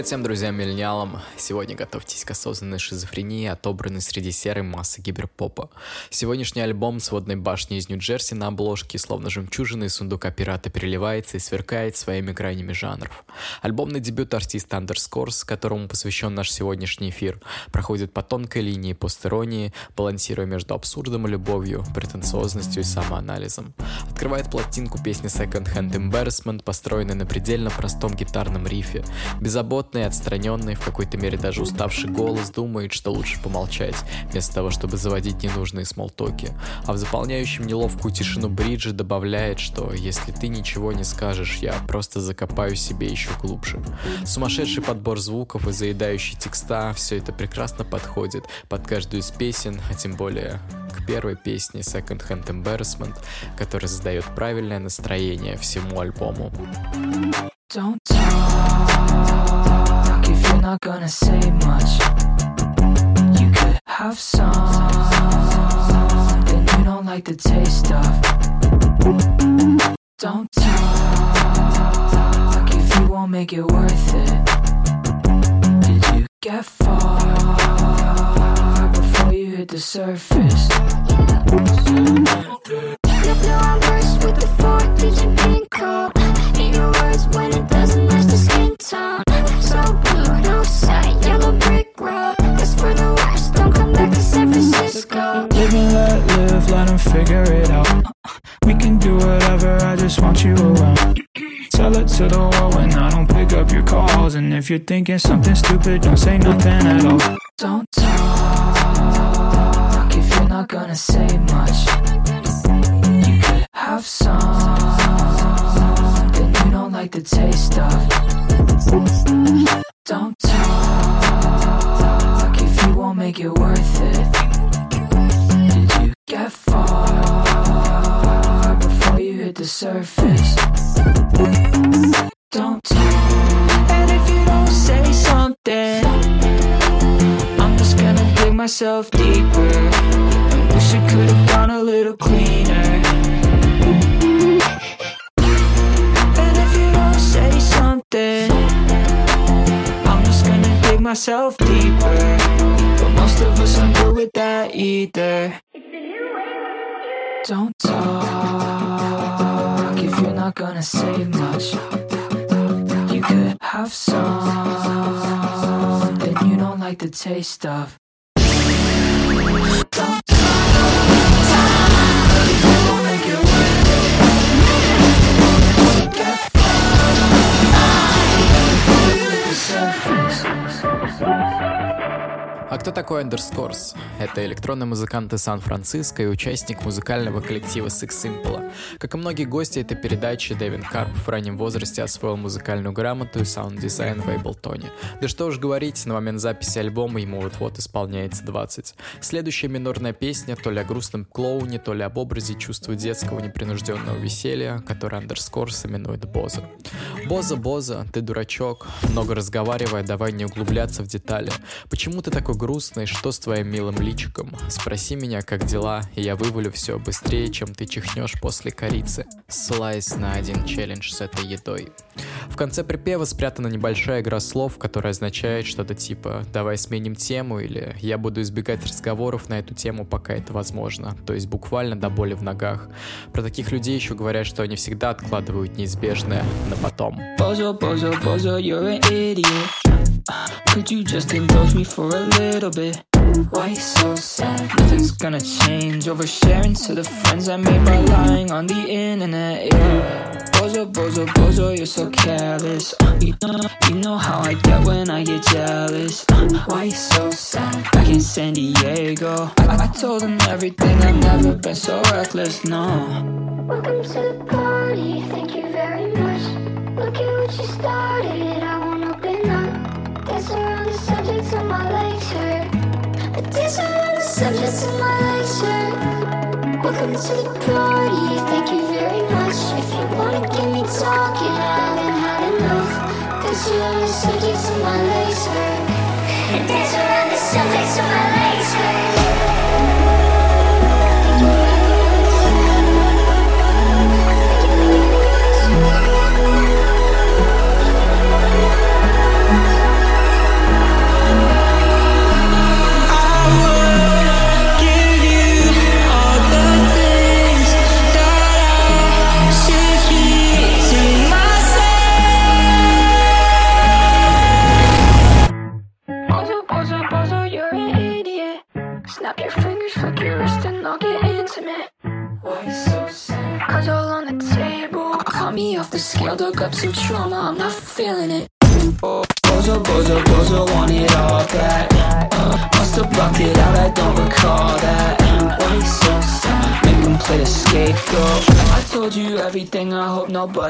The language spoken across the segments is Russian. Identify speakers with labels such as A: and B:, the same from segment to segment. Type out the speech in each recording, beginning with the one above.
A: Привет всем друзьям-миллениалам! Сегодня готовьтесь к осознанной шизофрении, отобранной среди серой массы гиперпопа. Сегодняшний альбом с водной башни из Нью-Джерси на обложке, словно жемчужина из сундука пирата, переливается и сверкает своими крайними жанров. Альбомный дебют артиста Underscores, которому посвящен наш сегодняшний эфир, проходит по тонкой линии постеронии, балансируя между абсурдом и любовью, претенциозностью и самоанализом. Открывает пластинку песни Second Hand Embarrassment, построенной на предельно простом гитарном рифе, безобразно беззаботный, отстраненный, в какой-то мере даже уставший голос думает, что лучше помолчать, вместо того, чтобы заводить ненужные смолтоки. А в заполняющем неловкую тишину бриджи добавляет, что если ты ничего не скажешь, я просто закопаю себе еще глубже. Сумасшедший подбор звуков и заедающий текста, все это прекрасно подходит под каждую из песен, а тем более к первой песне Second Hand Embarrassment, которая задает правильное настроение всему альбому. Don't talk you're not gonna say much. You could have some something you don't like the taste of. Don't talk if you won't make it worth it. Did you get far before you hit the surface? You're thinking something stupid, don't say nothing at all. Don't talk if you're not gonna say much. You could have some you don't like the taste of. Don't talk if you won't make it worth it. Did you get far before you hit the surface? Myself deeper. I wish I could have gone a little cleaner. And if you don't say something I'm just gonna dig myself deeper But most of us aren't good with that either Don't talk if you're not gonna say much You could have something you don't like the taste of song. А кто такой Underscores? Это электронный музыкант из Сан-Франциско и участник музыкального коллектива six impala. Как и многие гости этой передачи, Дэвин Карп в раннем возрасте освоил музыкальную грамоту и саунд-дизайн в Ableton е. Да что уж говорить, на момент записи альбома ему вот-вот исполняется 20. Следующая минорная песня то ли о грустном клоуне, то ли об образе чувства детского непринужденного веселья, который Underscores именует Боза. Боза, Боза, ты дурачок, много разговаривая, давай не углубляться в детали. Почему ты такой грустный, что с твоим милым личиком? Спроси меня, как дела, и я вывалю все быстрее, чем ты чихнешь после корицы. Ссылаясь на один челлендж с этой едой. В конце припева спрятана небольшая игра слов, которая означает что-то типа «давай сменим тему» или «я буду избегать разговоров на эту тему, пока это возможно», то есть буквально до боли в ногах. Про таких людей еще говорят, что они всегда откладывают неизбежное на потом. Bozo, bozo, bozo, you're an idiot. Could you just indulge me for a little bit? Why so sad? Nothing's gonna change. Oversharing to the friends I made by lying on the internet. Yeah. Bozo, bozo, bozo, you're so careless. Uh, you know, you know how I get when I get jealous. Uh, why so sad? Back in San Diego, I, I told them everything. I've never been so reckless. No. Welcome to the party. Thank you very much. Look at what you started. I. Dance around the subject of my legs hurt.
B: but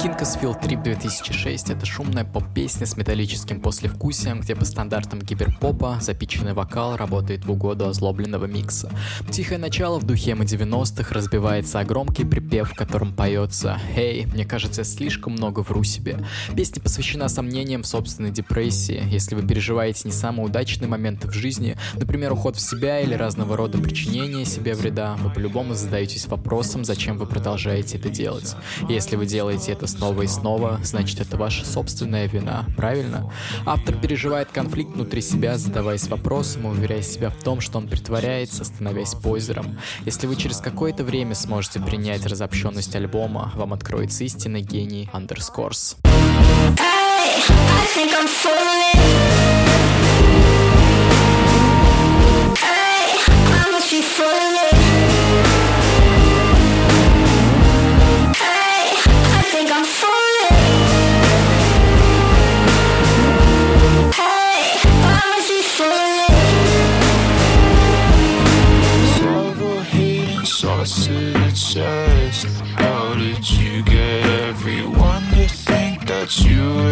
A: Кинкасфилл Trip 2006 — это шумная поп-песня с металлическим послевкусием, где по стандартам гиперпопа запиченный вокал работает в угоду озлобленного микса. Тихое начало в духе эмо 90-х разбивается о громкий припев, в котором поется «Эй, мне кажется, я слишком много вру себе». Песня посвящена сомнениям в собственной депрессии. Если вы переживаете не самые удачные моменты в жизни, например, уход в себя или разного рода причинение себе вреда, вы по-любому задаетесь вопросом, зачем вы продолжаете это делать. Если вы делаете это снова и снова, значит это ваша собственная вина, правильно? Автор переживает конфликт внутри себя, задаваясь вопросом и уверяя себя в том, что он притворяется, становясь позером. Если вы через какое-то время сможете принять разобщенность альбома, вам откроется истинный гений Underscores.
B: Hey, I think I'm falling.
C: you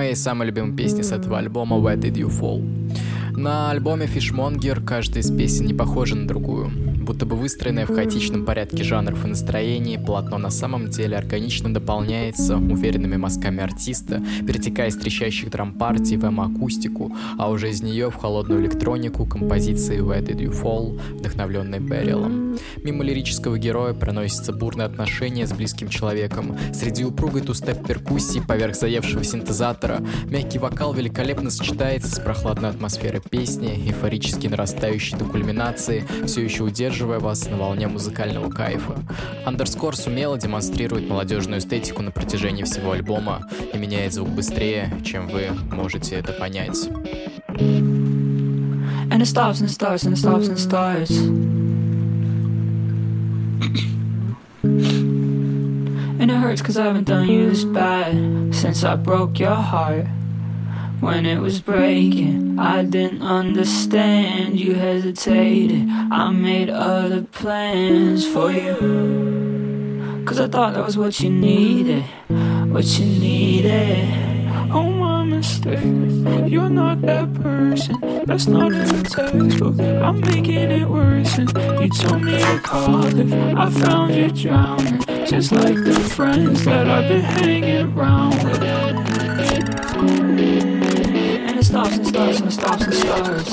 A: моей самой любимой песне с этого альбома «Where Did You Fall?». На альбоме Fishmonger каждая из песен не похожа на другую. Будто бы выстроенное в хаотичном порядке жанров и настроений, полотно на самом деле органично дополняется уверенными мазками артиста, перетекая из трещащих драм-партий в эмо-акустику, а уже из нее в холодную электронику композиции «Where Did You Fall?», вдохновленной Берилом. Мимо лирического героя проносится бурное отношение с близким человеком. Среди упругой тустеп перкуссии поверх заевшего синтезатора мягкий вокал великолепно сочетается с прохладной атмосферой песни, эйфорически нарастающей до кульминации, все еще удерживая вас на волне музыкального кайфа. Underscore умело демонстрирует молодежную эстетику на протяжении всего альбома и меняет звук быстрее, чем вы можете это понять.
B: And it hurts cause I haven't done you this bad since I broke your heart. When it was breaking, I didn't understand. You hesitated, I made other plans for you. Cause I thought that was what you needed, what you needed.
C: Oh, my mistake. You're not that person. That's not in the textbook. I'm making it worse. And you told me to call if I found you drowning. Just like the friends that I've been hanging around with.
B: Stops and starts and stops and starts.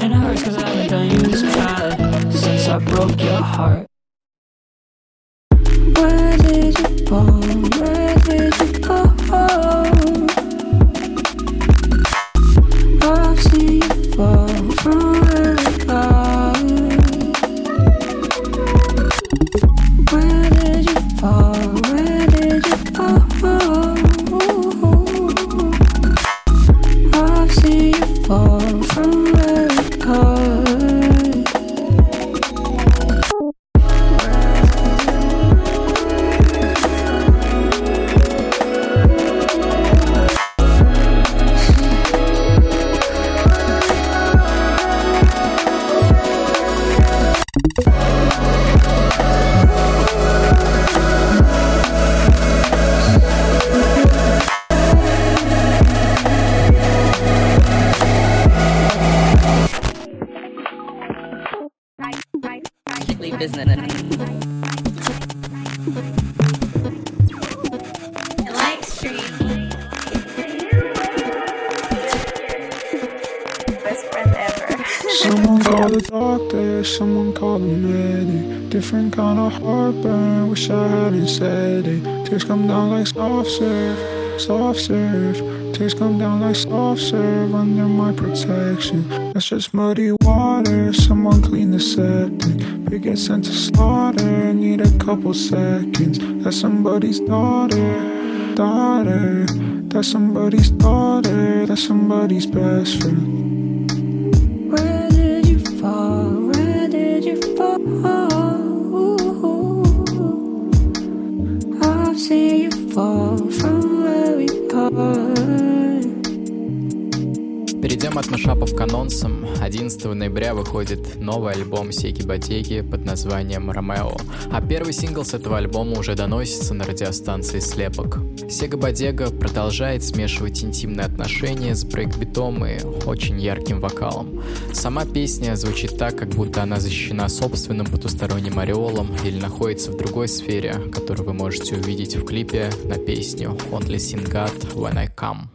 B: And it hurts cause I haven't done you this bad since I broke your heart. Where did you fall?
C: Someone call the doctor, someone call the medic. Different kind of heartburn, wish I hadn't said it. Tears come down like soft serve, soft serve. Tears come down like soft serve under my protection. That's just muddy water, someone clean the septic. We get sent to slaughter, need a couple seconds. That's somebody's daughter, daughter. That's somebody's daughter, that's somebody's best friend.
A: Ноября выходит новый альбом Sega Bodega под названием «Romeo», а первый сингл с этого альбома уже доносится на радиостанции «Слепок». Sega Bodega продолжает смешивать интимные отношения с брейкбитом и очень ярким вокалом. Сама песня звучит так, как будто она защищена собственным потусторонним ореолом или находится в другой сфере, которую вы можете увидеть в клипе на песню «Only Seeing God When I Come».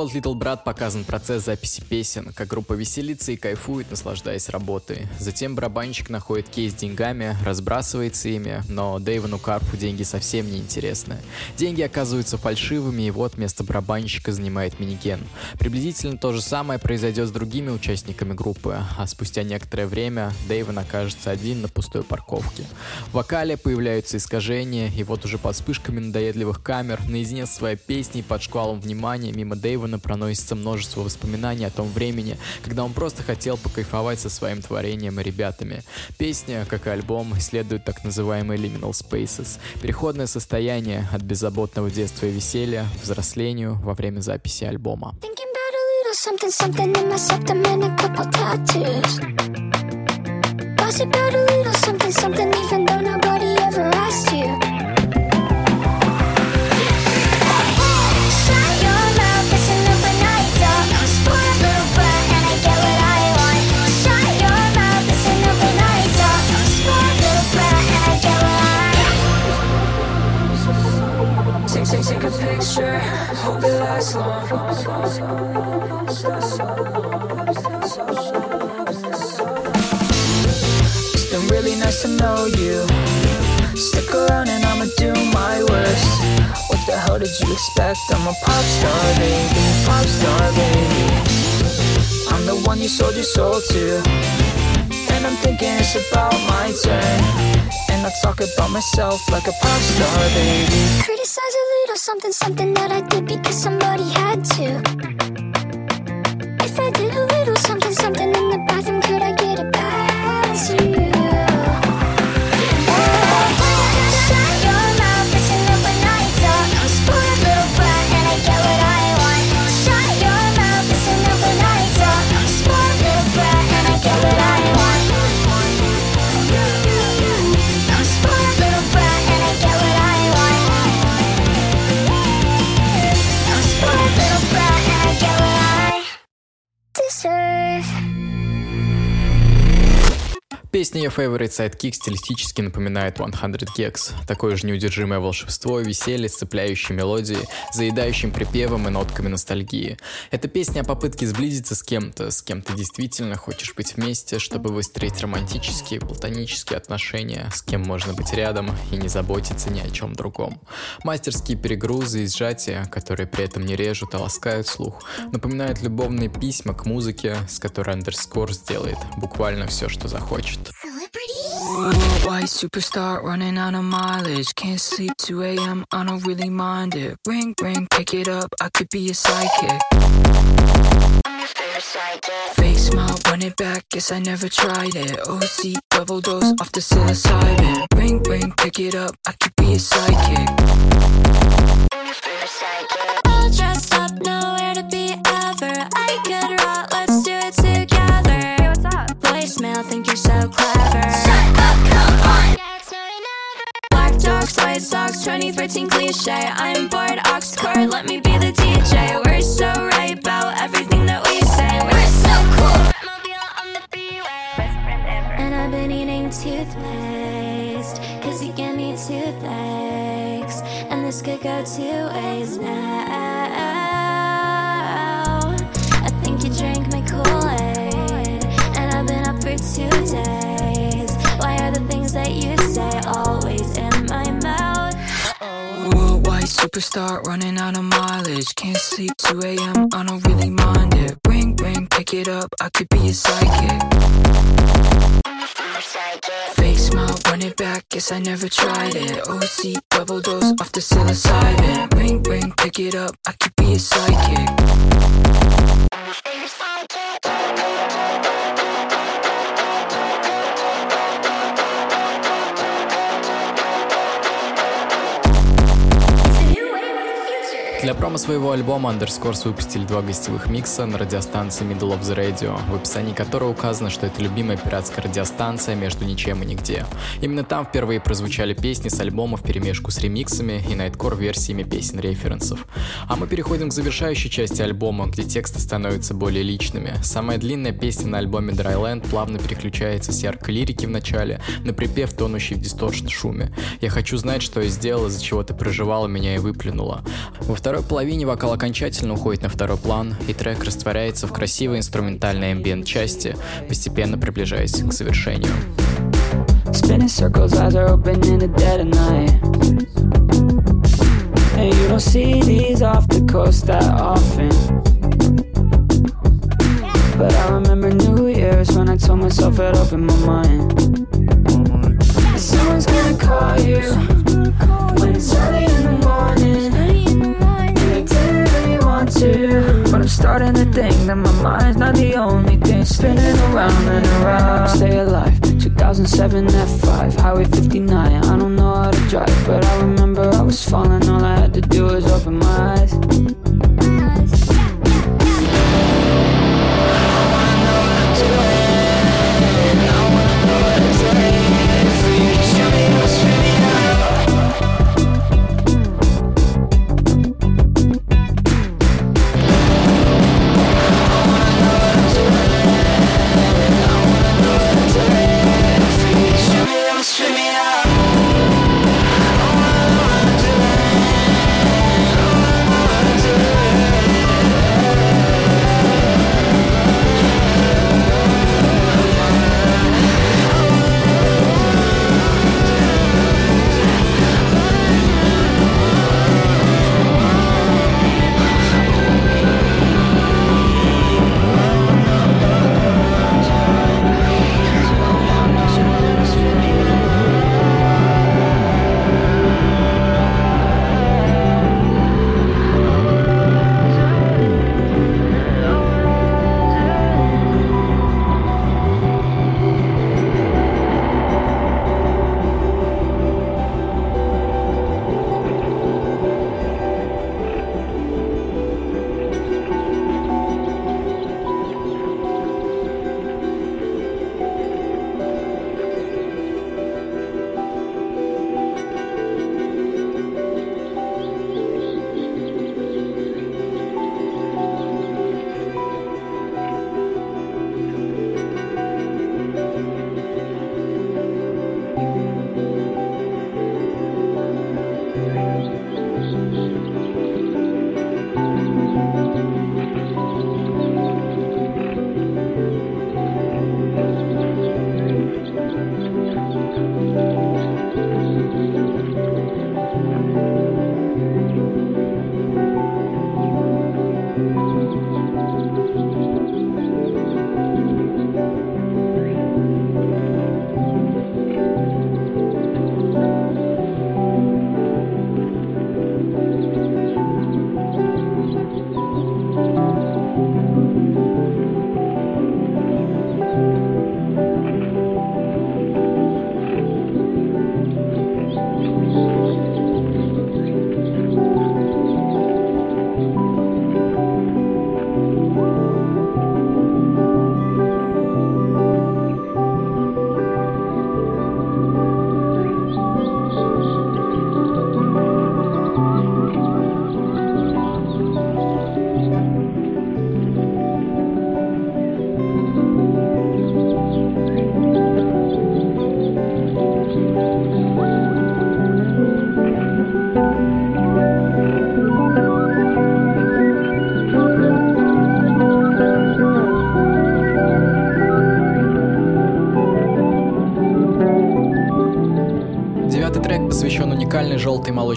A: Spot Little Brad показан процесс записи песен, как группа веселится и кайфует, наслаждаясь работой. Затем барабанщик находит кейс с деньгами, разбрасывается ими, но Дэйвону Карпу деньги совсем не интересны. Деньги оказываются фальшивыми, и вот место барабанщика занимает миниген. Приблизительно то же самое произойдет с другими участниками группы, а спустя некоторое время Дэйвон окажется один на пустой парковке. В вокале появляются искажения, и вот уже под вспышками надоедливых камер, наедине с своей песней под шквалом внимания мимо Дэйвона проносится множество воспоминаний о том времени, когда он просто хотел покайфовать со своим творением и ребятами. Песня, как и альбом, исследует так называемые liminal spaces, переходное состояние от беззаботного детства и веселья к взрослению во время записи альбома. Something, something in my septum and a couple tattoos. Gossip about a little something, something, even though nobody ever asked you. Hope it lasts long.
B: been really nice to know you. Stick around and I'ma do my worst. What the hell did you expect? I'm a pop star, baby, pop star, baby. I'm the one you sold your soul to. And I'm thinking it's about my turn. And I talk about myself like a pop star, baby.
D: Criticize something, something that I did because somebody had to.
A: Песня Your Favorite Sidekick стилистически напоминает 100 Gex. Такое же неудержимое волшебство, веселье, сцепляющей мелодией, заедающим припевом и нотками ностальгии. Это песня о попытке сблизиться с кем-то, с кем ты действительно хочешь быть вместе, чтобы выстроить романтические, платонические отношения, с кем можно быть рядом и не заботиться ни о чем другом. Мастерские перегрузы и сжатия, которые при этом не режут, а ласкают слух, напоминают любовные письма к музыке, с которой Underscore сделает буквально все, что захочет.
B: White superstar running out of mileage. Can't sleep 2 a.m. I don't really mind it. Ring, ring, pick it up. I could be a psychic. Fake smile, run it back. Guess I never tried it. OC, double dose off the psilocybin. Ring, ring, pick it up. I could be a psychic.
D: All dressed
E: socks, 2013 cliche. I'm bored, Oxcord, let me be the DJ. We're so right about everything that we say. We're so cool.
D: And I've been eating toothpaste. Cause you give me toothaches. And this could go two ways now. I think you drank my Kool Aid. And I've been up for two days.
B: Superstar running out of mileage. Can't sleep 2 a.m. I don't really mind it. Ring, ring, pick it up. I could be a psychic. Fake smile, run it back. Guess I never tried it. OC, double dose off the psilocybin. Ring, ring, pick it up. I could be a psychic.
A: Для промо своего альбома Underscores выпустили два гостевых микса на радиостанции Middle of the Radio, в описании которого указано, что это любимая пиратская радиостанция между ничем и нигде. Именно там впервые прозвучали песни с альбома в перемешку с ремиксами и найткор версиями песен-референсов. А мы переходим к завершающей части альбома, где тексты становятся более личными. Самая длинная песня на альбоме Dryland плавно переключается с яркой лирики в начале на припев, тонущий в дисторшн шуме. Я хочу знать, что я сделала, из-за чего ты проживала меня и выплюнула. Во второй половине вокал окончательно уходит на второй план, и трек растворяется в красивой инструментальной ambient части, постепенно приближаясь к завершению.
B: Spinning circles, eyes are open in the dead of night. And you don't see these off the coast that often. But I remember New Year's when I told myself it up in my mind. Someone's gonna call you when it's early in the morning. But I'm starting to think that my mind's not the only thing spinning around and around. Stay alive, 2007 F5, Highway 59. I don't know how to drive, but I remember I was falling. All I had to do was open my eyes.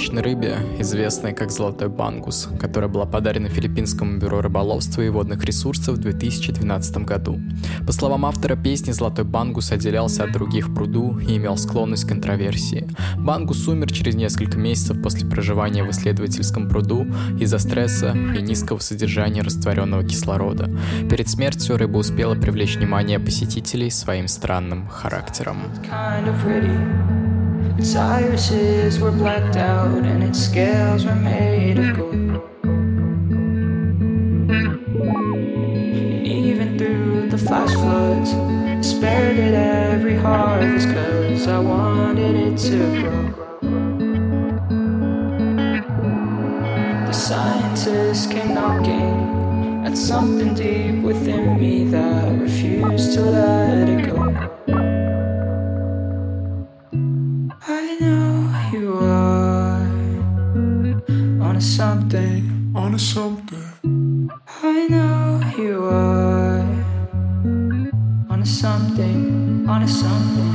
A: Молочной рыбе, известной как золотой бангус, которая была подарена Филиппинскому бюро рыболовства и водных ресурсов в 2012 году. По словам автора песни, золотой бангус отделялся от других в пруду и имел склонность к контроверсии. Бангус умер через несколько месяцев после проживания в исследовательском пруду из-за стресса и низкого содержания растворенного кислорода. Перед смертью рыба успела привлечь внимание посетителей своим странным характером.
B: kind of irises were blacked out and its scales were made of gold. And even through the flash floods, I spared it every harvest cause I wanted it to grow. The scientists came knocking at something deep within me that refused to let it go. Something,
C: On a something.
B: I know you are on a something, on a something.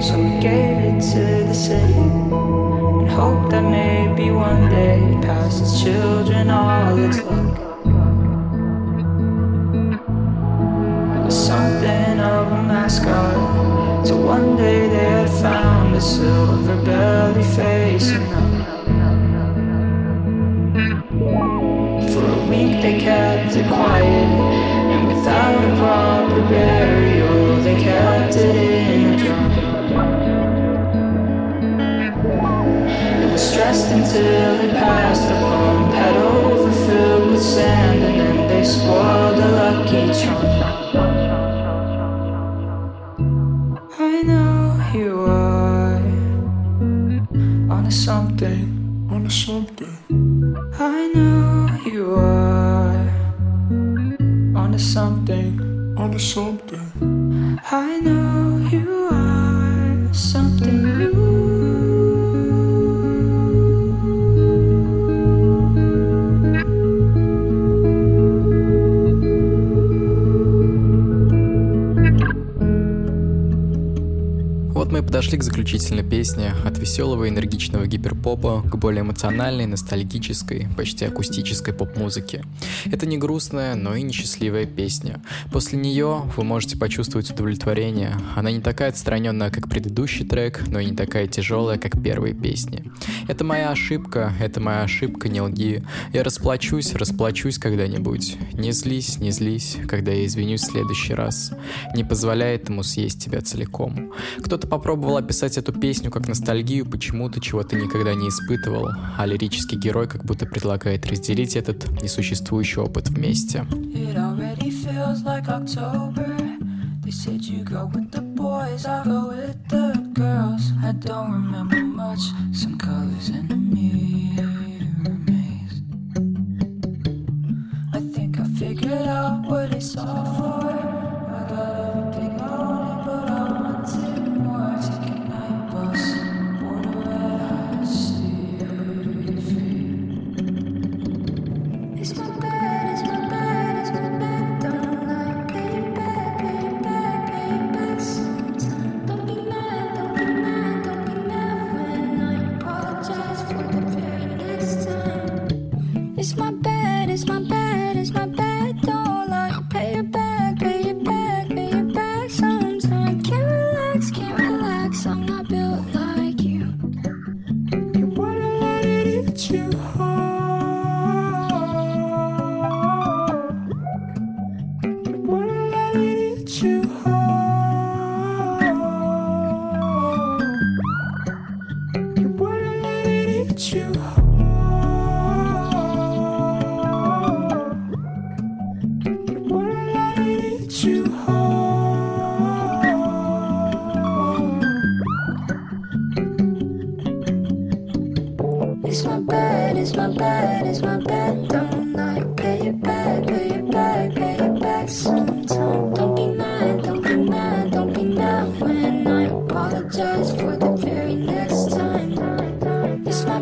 B: So we gave it to the city and hoped that maybe one day it passed its children till it passed upon pad overfilled with sand and then they spoiled a
A: lot веселого энергичного гиперпопа к более эмоциональной, ностальгической, почти акустической поп-музыке. Это не грустная, но и не счастливая песня. После нее вы можете почувствовать удовлетворение. Она не такая отстраненная, как предыдущий трек, но и не такая тяжелая, как первые песни. Это моя ошибка, это моя ошибка, не лги. Я расплачусь, расплачусь когда-нибудь. Не злись, не злись, когда я извинюсь в следующий раз. Не позволяй этому съесть тебя целиком. Кто-то попробовал описать эту песню как ностальгию почему-то, чего ты никогда не испытывал, а лирический герой как будто предлагает разделить этот несуществующий опыт вместе.
B: It already feels like October. They said you go with the boys, I go with the girls. I don't remember much, some colors in a mirror maze. I think I figured out what it's all for.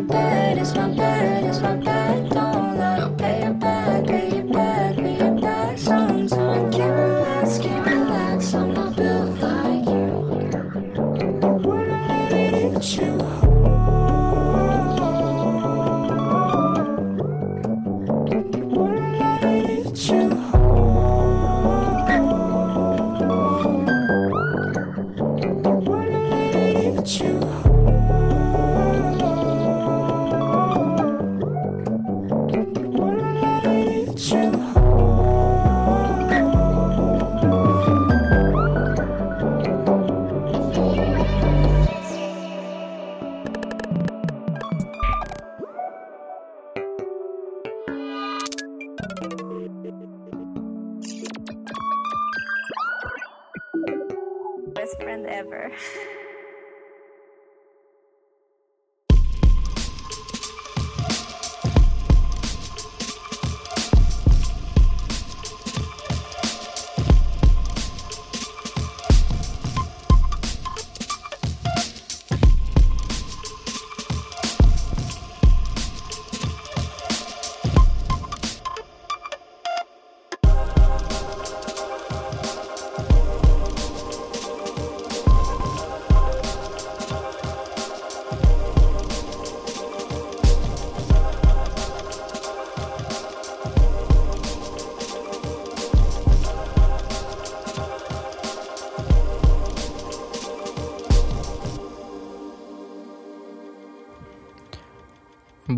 B: bird
D: is my
F: bird.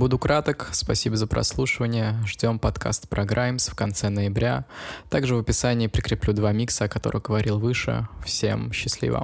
A: Буду краток, спасибо за прослушивание. Ждем подкаст про Граймс в конце ноября. Также в описании прикреплю два микса, о которых говорил выше. Всем счастливо.